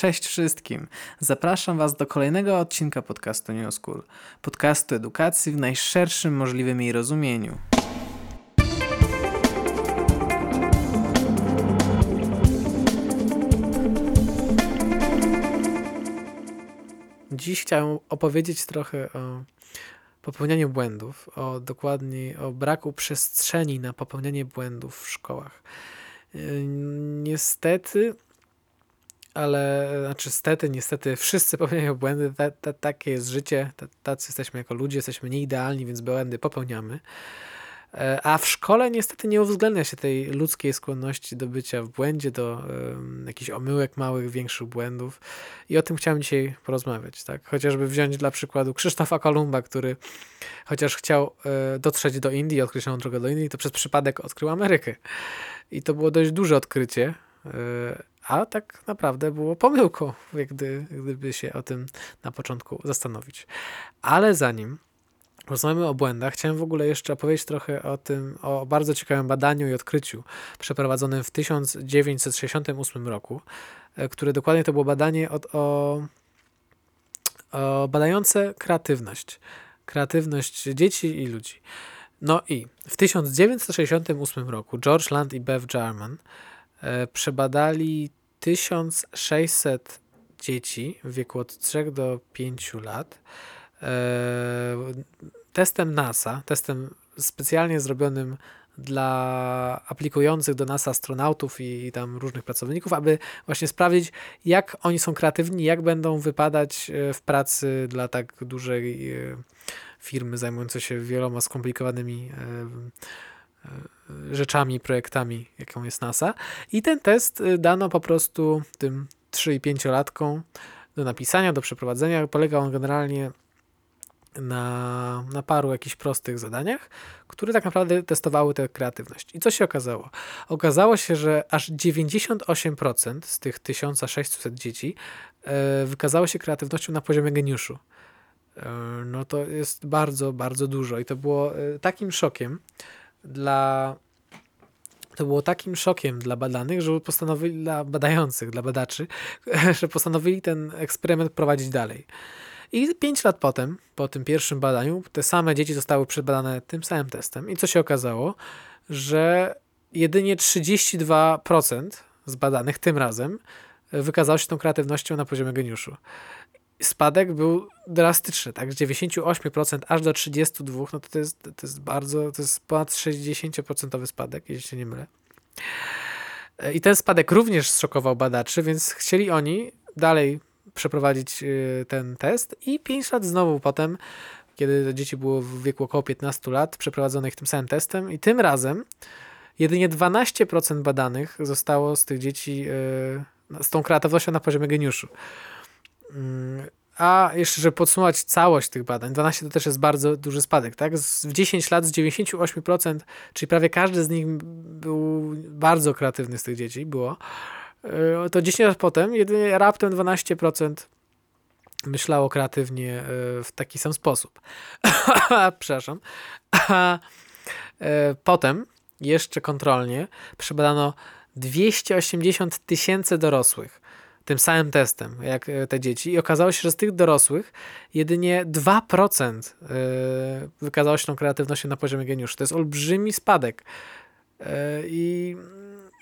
Cześć wszystkim. Zapraszam Was do kolejnego odcinka podcastu New School. Podcastu edukacji w najszerszym możliwym jej rozumieniu. Dziś chciałem opowiedzieć trochę o popełnianiu błędów, o dokładniej o braku przestrzeni na popełnianie błędów w szkołach. Niestety ale znaczy stety, niestety wszyscy popełniają błędy, ta, ta, takie jest życie, tacy jesteśmy jako ludzie, jesteśmy nieidealni, więc błędy popełniamy. E, a w szkole niestety nie uwzględnia się tej ludzkiej skłonności do bycia w błędzie, do um, jakichś omyłek małych, większych błędów. I o tym chciałem dzisiaj porozmawiać. Tak? Chociażby wziąć dla przykładu Krzysztofa Kolumba, który chociaż chciał e, dotrzeć do Indii, odkryć drogę do Indii, to przez przypadek odkrył Amerykę. I to było dość duże odkrycie. E, a tak naprawdę było pomyłką, gdy, gdyby się o tym na początku zastanowić. Ale zanim rozmawiamy o błędach, chciałem w ogóle jeszcze opowiedzieć trochę o tym, o bardzo ciekawym badaniu i odkryciu przeprowadzonym w 1968 roku, e, które dokładnie to było badanie o, o, o badające kreatywność. Kreatywność dzieci i ludzi. No i w 1968 roku George Land i Bev Jarman e, przebadali 1600 dzieci w wieku od 3 do 5 lat. E, testem NASA, testem specjalnie zrobionym dla aplikujących do NASA astronautów i, tam różnych pracowników, aby właśnie sprawdzić, jak oni są kreatywni, jak będą wypadać e, w pracy dla tak dużej e, firmy zajmującej się wieloma skomplikowanymi rzeczami, projektami, jaką jest NASA. I ten test y, dano po prostu tym 3 i 5-latkom do napisania, do przeprowadzenia. Polegał on generalnie na, na paru jakichś prostych zadaniach, które tak naprawdę testowały tę kreatywność. I co się okazało? Okazało się, że aż 98% z tych 1600 dzieci e, wykazało się kreatywnością na poziomie geniuszu. E, no to jest bardzo, bardzo dużo i to było takim szokiem, dla to było takim szokiem dla badanych, że postanowili, dla badających, dla badaczy, że postanowili ten eksperyment prowadzić dalej. I 5 lat potem, po tym pierwszym badaniu, te same dzieci zostały przebadane tym samym testem. I co się okazało? Że jedynie 32% z badanych tym razem wykazało się tą kreatywnością na poziomie geniuszu spadek był drastyczny, tak? Z 98% aż do 32%, no to, to, jest, to jest bardzo, to jest ponad 60% spadek, jeśli się nie mylę. I ten spadek również zszokował badaczy, więc chcieli oni dalej przeprowadzić y, ten test i 5 lat znowu potem, kiedy dzieci było w wieku około 15 lat, przeprowadzono ich tym samym testem i tym razem jedynie 12% badanych zostało z tych dzieci y, z tą kreatywnością na poziomie geniuszu. Mm, a jeszcze, żeby podsumować całość tych badań, 12 to też jest bardzo duży spadek, tak? W 10 lat z 98%, czyli prawie każdy z nich był bardzo kreatywny z tych dzieci, było. E, to 10 lat potem jedynie raptem 12% myślało kreatywnie e, w taki sam sposób. Przepraszam. E, potem jeszcze kontrolnie przebadano 280 tysięcy dorosłych tym samym testem, jak e, te dzieci. I okazało się, że z tych dorosłych jedynie 2% e, wykazało się tą kreatywnością na poziomie geniuszu. To jest olbrzymi spadek. E, I,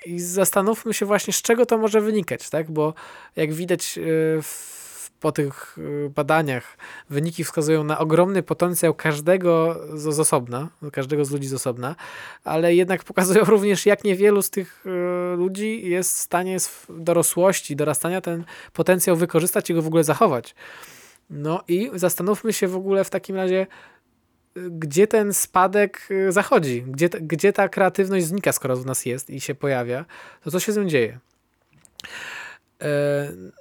I zastanówmy się właśnie, z czego to może wynikać, tak? Bo jak widać w po tych y, badaniach wyniki wskazują na ogromny potencjał każdego z osobna, każdego z ludzi z osobna, ale jednak pokazują również, jak niewielu z tych y, ludzi jest w stanie w dorosłości, dorastania ten potencjał wykorzystać i go w ogóle zachować. No i zastanówmy się w ogóle w takim razie, y, gdzie ten spadek zachodzi, gdzie, gdzie ta kreatywność znika, skoro w nas jest i się pojawia, to co się z nią dzieje.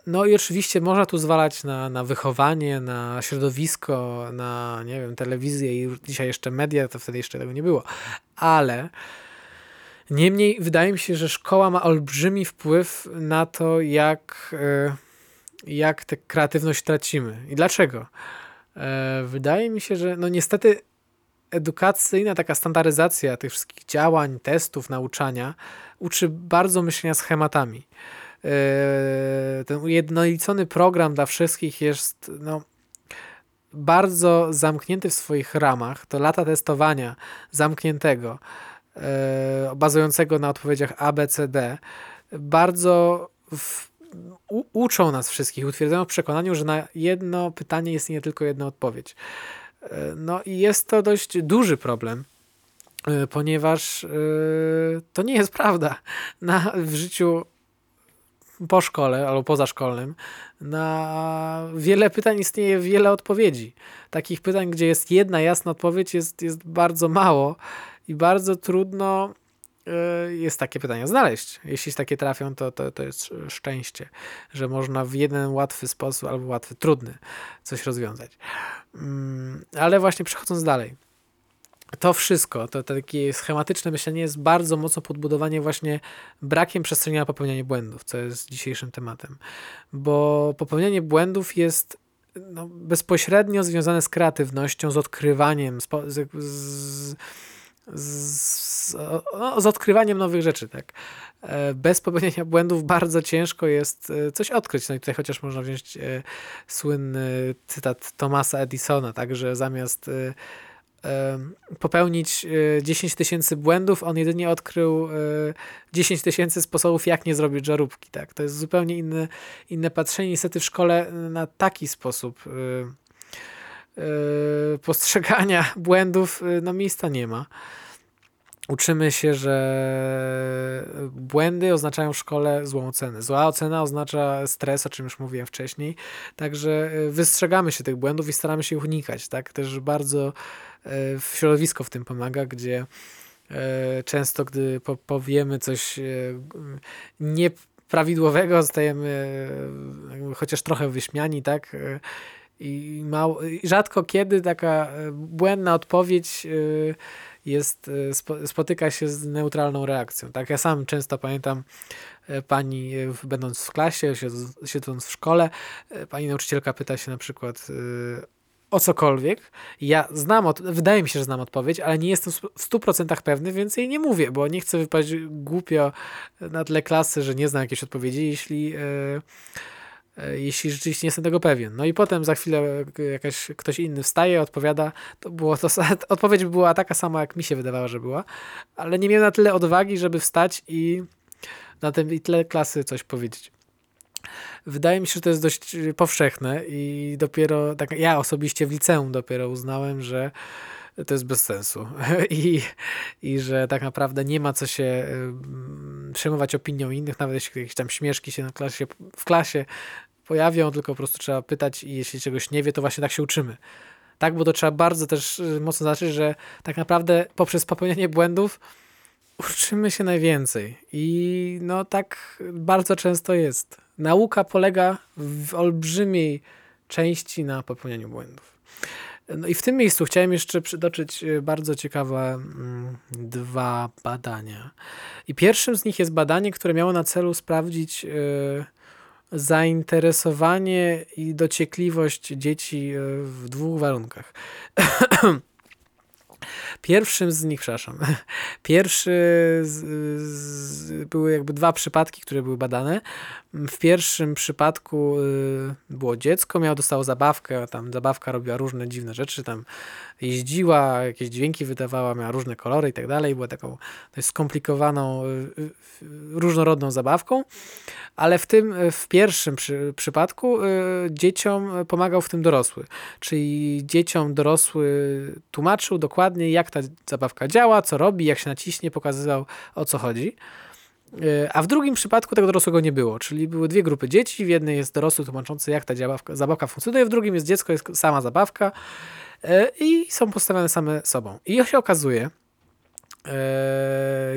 No i oczywiście można tu zwalać na, na wychowanie, na środowisko, na nie wiem, telewizję i dzisiaj jeszcze media, to wtedy jeszcze tego nie było. Ale niemniej wydaje mi się, że szkoła ma olbrzymi wpływ na to, jak, e, jak tę kreatywność tracimy. I dlaczego? E, wydaje mi się, że no niestety edukacyjna taka standaryzacja tych wszystkich działań, testów, nauczania uczy bardzo myślenia schematami. Ten ujednolicony program dla wszystkich jest no, bardzo zamknięty w swoich ramach. To lata testowania zamkniętego, bazującego na odpowiedziach A, B, C, D, bardzo w, u, uczą nas wszystkich, utwierdzają w przekonaniu, że na jedno pytanie jest nie tylko jedna odpowiedź. No i jest to dość duży problem, ponieważ e, to nie jest prawda. Na, w życiu po szkole albo pozaszkolnym na wiele pytań istnieje wiele odpowiedzi. Takich pytań, gdzie jest jedna jasna odpowiedź, jest, jest bardzo mało i bardzo trudno e, jest takie pytania znaleźć. Jeśli takie trafią, to, to, to jest szczęście, że można w jeden łatwy sposób albo łatwy, trudny coś rozwiązać. Mm, ale właśnie przechodząc dalej. To wszystko, to, takie schematyczne myślenie jest bardzo mocno podbudowanie właśnie brakiem przestrzeni na popełnianie błędów, co jest dzisiejszym tematem. Bo popełnianie błędów jest no, bezpośrednio związane z kreatywnością, z odkrywaniem, z, z, z, no, z odkrywaniem nowych rzeczy, tak. E, bez popełnienia błędów bardzo ciężko jest e, coś odkryć. No i tutaj chociaż można wziąć e, słynny cytat Thomasa Edisona, tak, że zamiast popełnić 10 tysięcy błędów, on jedynie odkrył 10 tysięcy sposobów, jak nie zrobić żarówki. Tak? To jest zupełnie inne, inne patrzenie. Niestety w szkole na taki sposób postrzegania błędów no miejsca nie ma uczymy się, że błędy oznaczają w szkole złą ocenę. Zła ocena oznacza stres, o czym już mówiłem wcześniej. Także e, wystrzegamy się tych błędów i staramy się ich unikać. Tak? Też bardzo e, środowisko w tym pomaga, gdzie e, często, gdy powiemy coś nieprawidłowego, zostajemy chociaż trochę wyśmiani, tak? I mało, rzadko kiedy taka błędna odpowiedź jest, e, spotyka się z neutralną reakcją. Tak, ja sam często pamiętam e, pani, e, będąc w klasie, siedząc w szkole, pani nauczycielka pyta się na przykład o cokolwiek. Ja znam, od, wydaje mi się, że znam odpowiedź, ale nie jestem w 100% pewny, więc jej nie mówię, bo nie chcę wypaść głupio na tle klasy, że nie znam jakiejś odpowiedzi, jeśli E, jeśli rzeczywiście nie jestem tego pewien. No i potem za chwilę jakaś, ktoś inny wstaje, odpowiada, to było to, odpowiedź była taka sama, jak mi się wydawała, że była, ale nie miałem na tyle odwagi, żeby wstać i na tym tle klasy coś powiedzieć. Wydaje mi się, że to jest dość powszechne i dopiero, tak ja osobiście w liceum dopiero uznałem, że to jest bez sensu I, i że tak naprawdę nie ma co się przejmować opinią innych, nawet jeśli jakieś tam śmieszki się na klasie, w klasie pojawią, tylko po prostu trzeba pytać i jeśli czegoś nie wie, to właśnie tak się uczymy. Tak, bo to trzeba bardzo też y, mocno zaznaczyć, że tak naprawdę poprzez popełnianie błędów uczymy się najwięcej. I no tak bardzo często jest. Nauka polega w olbrzymiej części na popełnianiu błędów. No i w tym miejscu chciałem jeszcze przytoczyć y, bardzo ciekawe mm, dwa badania. I pierwszym z nich jest badanie, które miało na celu sprawdzić yy, zainteresowanie i dociekliwość dzieci e, w dwóch warunkach. Pierwszym z nich, przepraszam, pierwszy z, z, były jakby dwa przypadki, które były badane. W pierwszym przypadku y, było dziecko, miało, dostało zabawkę, tam zabawka robiła różne dziwne rzeczy, tam jeździła, jakieś dźwięki wydawała, miała różne kolory i tak dalej, była taką dość skomplikowaną, y, y, różnorodną zabawką, ale w tym, w pierwszym przy, przypadku dzieciom pomagał w tym dorosły, czyli dzieciom dorosły tłumaczył dokładnie, jak ta zabawka działa, co robi, jak się naciśnie, pokazywał o co chodzi. E, a w drugim przypadku tego dorosłego nie było, czyli były dwie grupy dzieci. W jednej jest dorosły tłumaczący, jak ta zabawka, zabawka funkcjonuje, w drugim jest dziecko, jest sama zabawka e, i są postawione same sobą. I się okazuje,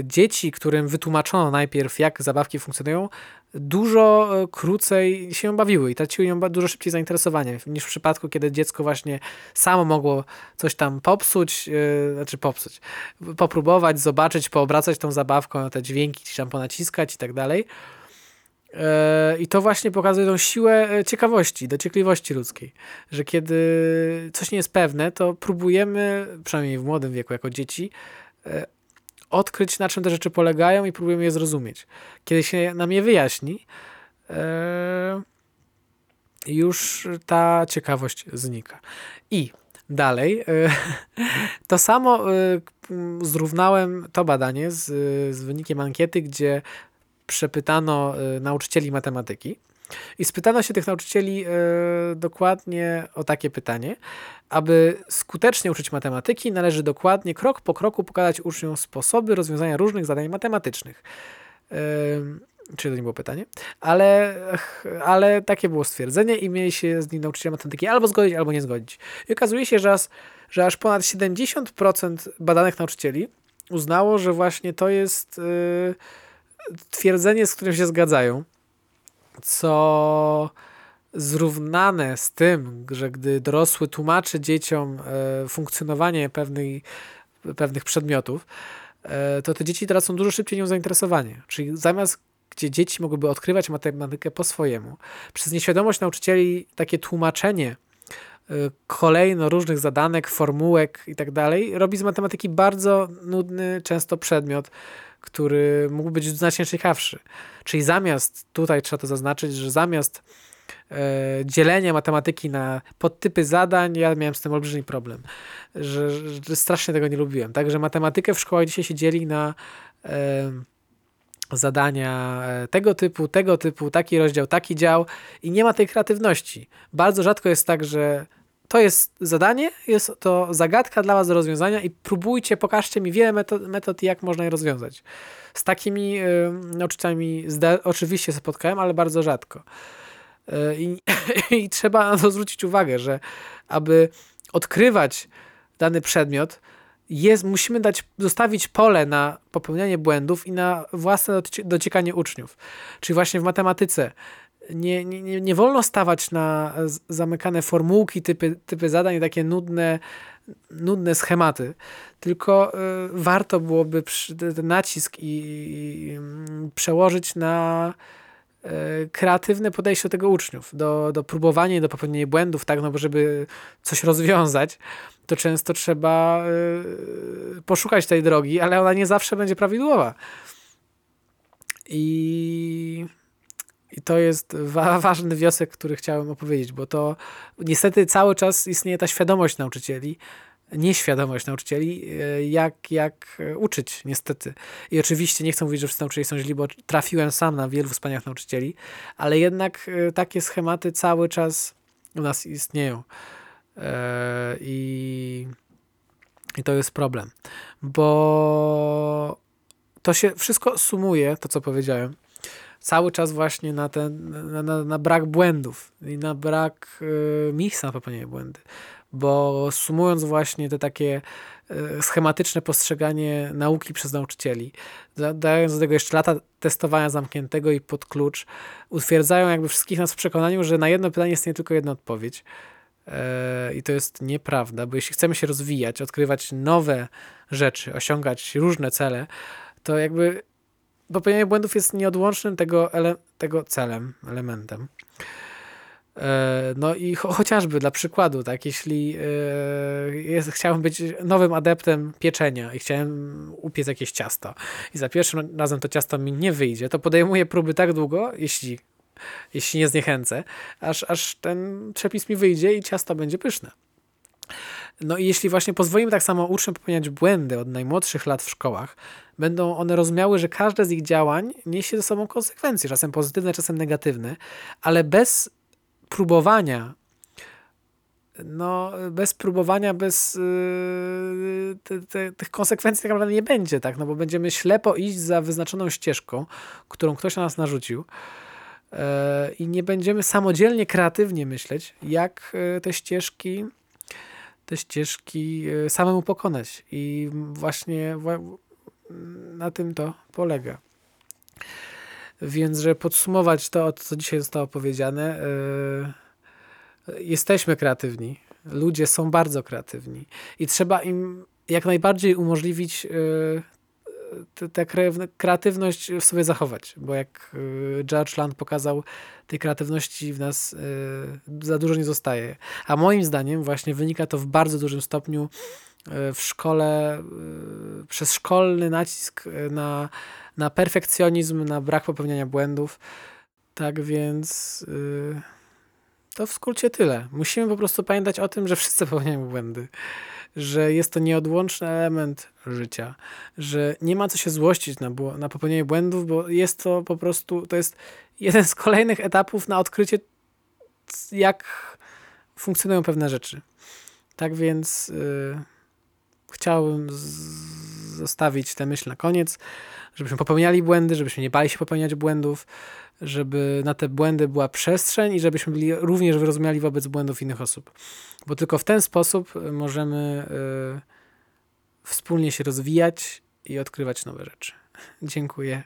dzieci, którym wytłumaczono najpierw, jak zabawki funkcjonują, dużo e, krócej się bawiły i traciły ją dużo szybciej zainteresowanie niż w przypadku, kiedy dziecko właśnie samo mogło coś tam popsuć, yy, znaczy popsuć, popróbować, zobaczyć, poobracać tą zabawką, te dźwięki gdzieś tam ponaciskać i tak dalej. I to właśnie pokazuje tą siłę ciekawości, dociekliwości ludzkiej, że kiedy coś nie jest pewne, to próbujemy, przynajmniej w młodym wieku, jako dzieci, odkryć, na czym te rzeczy polegają i próbujemy je zrozumieć. Kiedy się nam je wyjaśni, już ta ciekawość znika. I dalej, to samo zrównałem to badanie z, z wynikiem ankiety, gdzie przepytano nauczycieli matematyki i spytano się tych nauczycieli dokładnie o takie pytanie. Aby skutecznie uczyć matematyki, należy dokładnie krok po kroku pokazać uczniom sposoby rozwiązania różnych zadań matematycznych. Czy to nie było pytanie? Ale, ale takie było stwierdzenie i mieli się z nim nauczyciele matematyki albo zgodzić, albo nie zgodzić. I okazuje się, że aż, że aż ponad 70% badanych nauczycieli uznało, że właśnie to jest yy, twierdzenie, z którym się zgadzają, co zrównane z tym, że gdy dorosły tłumaczy dzieciom e, funkcjonowanie pewnej, pewnych przedmiotów, e, to te dzieci teraz są dużo szybciej nią zainteresowane. Czyli zamiast gdzie dzieci mogłyby odkrywać matematykę po swojemu, przez nieświadomość nauczycieli takie tłumaczenie kolejno różnych zadanek, formułek i tak dalej, robi z matematyki bardzo nudny często przedmiot, który mógł być znacznie ciekawszy. Czyli zamiast, tutaj trzeba to zaznaczyć, że zamiast e, dzielenia matematyki na podtypy zadań, ja miałem z tym olbrzymi problem, że, że strasznie tego nie lubiłem. Także matematykę w szkołach dzisiaj się dzieli na e, zadania e, tego typu, tego typu, taki rozdział, taki dział i nie ma tej kreatywności. Bardzo rzadko jest tak, że to jest zadanie, jest to zagadka dla Was do rozwiązania i próbujcie, pokażcie mi wiele metod, metod jak można je rozwiązać. Z takimi y, nauczycielami oczywiście spotkałem, ale bardzo rzadko. I, I, trzeba na to zwrócić uwagę, że aby odkrywać dany przedmiot, jest, musimy dać, zostawić pole na popełnianie błędów i na własne dociekanie uczniów. Czyli właśnie w matematyce nie, nie, nie wolno stawać na zamykane formułki, typy, typy zadań, takie nudne, nudne schematy, tylko y, warto byłoby ten nacisk i, mm, przełożyć na E, kreatywne podejście do tego uczniów, do, do próbowania i do popełnienia błędów, tak, no bo żeby coś rozwiązać, to często trzeba y, poszukać tej drogi, ale ona nie zawsze będzie prawidłowa. I, i to jest wa ważny wniosek, który chciałem opowiedzieć, bo to niestety cały czas istnieje ta świadomość nauczycieli, nieświadomość nauczycieli, e, jak, jak uczyć, niestety. I oczywiście nie chcę mówić, że wszyscy nauczyciele są źli, bo trafiłem sam na wielu wspaniałych nauczycieli, ale jednak e, takie schematy cały czas u nas istnieją. E, I, i to jest problem, bo to się wszystko sumuje, to co powiedziałem, cały czas właśnie na ten, na, na, na brak błędów i na brak y, miejsca na popełnienie błędy bo sumując właśnie te takie e, schematyczne postrzeganie nauki przez nauczycieli, dając do tego jeszcze lata testowania zamkniętego i pod klucz, utwierdzają jakby wszystkich nas w przekonaniu, że na jedno pytanie jest nie tylko jedna odpowiedź. E, I to jest nieprawda, bo jeśli chcemy się rozwijać, odkrywać nowe rzeczy, osiągać różne cele, to jakby popełnianie błędów jest nieodłącznym tego, ele tego celem, elementem. E, no i cho chociażby dla przykładu, tak, jeśli e, jest, chciałem być nowym adeptem pieczenia i chciałem upiec jakieś ciasto i za pierwszym razem to ciasto mi nie wyjdzie, to podejmuję próby tak długo, jeśli, jeśli nie zniechęcę, aż, aż ten przepis mi wyjdzie i ciasto będzie pyszne. No i jeśli właśnie pozwolimy tak samo uczniom popełniać błędy od najmłodszych lat w szkołach, będą one rozumiały, że każde z ich działań niesie ze sobą konsekwencje, czasem pozytywne, czasem negatywne, ale bez próbowania, no bez próbowania, bez yy, te, te, tych konsekwencji tak naprawdę nie będzie, tak, no bo będziemy ślepo iść za wyznaczoną ścieżką, którą ktoś na nas narzucił yy, i nie będziemy samodzielnie, kreatywnie myśleć, jak yy, te ścieżki te ścieżki yy, samemu pokonać i właśnie na tym to polega. Więc, żeby podsumować to, co dzisiaj zostało powiedziane, yy, jesteśmy kreatywni. Ludzie są bardzo kreatywni i trzeba im jak najbardziej umożliwić yy, tę kreatywność w sobie zachować, bo jak yy, George Land pokazał, tej kreatywności w nas yy, za dużo nie zostaje. A moim zdaniem właśnie wynika to w bardzo dużym stopniu w szkole, przez szkolny nacisk na na perfekcjonizm, na brak popełniania błędów. Tak więc yy, to w skrócie tyle. Musimy po prostu pamiętać o tym, że wszyscy popełniają błędy, że jest to nieodłączny element życia, że nie ma co się złościć na, na popełnienie błędów, bo jest to po prostu, to jest jeden z kolejnych etapów na odkrycie, jak funkcjonują pewne rzeczy. Tak więc yy, chciałbym zostawić tę myśl na koniec, żebyśmy popełniali błędy, żebyśmy nie bali się popełniać błędów, żeby na te błędy była przestrzeń i żebyśmy byli również wyrozumiali wobec błędów innych osób. Bo tylko w ten sposób możemy y, wspólnie się rozwijać i odkrywać nowe rzeczy. Dziękuję.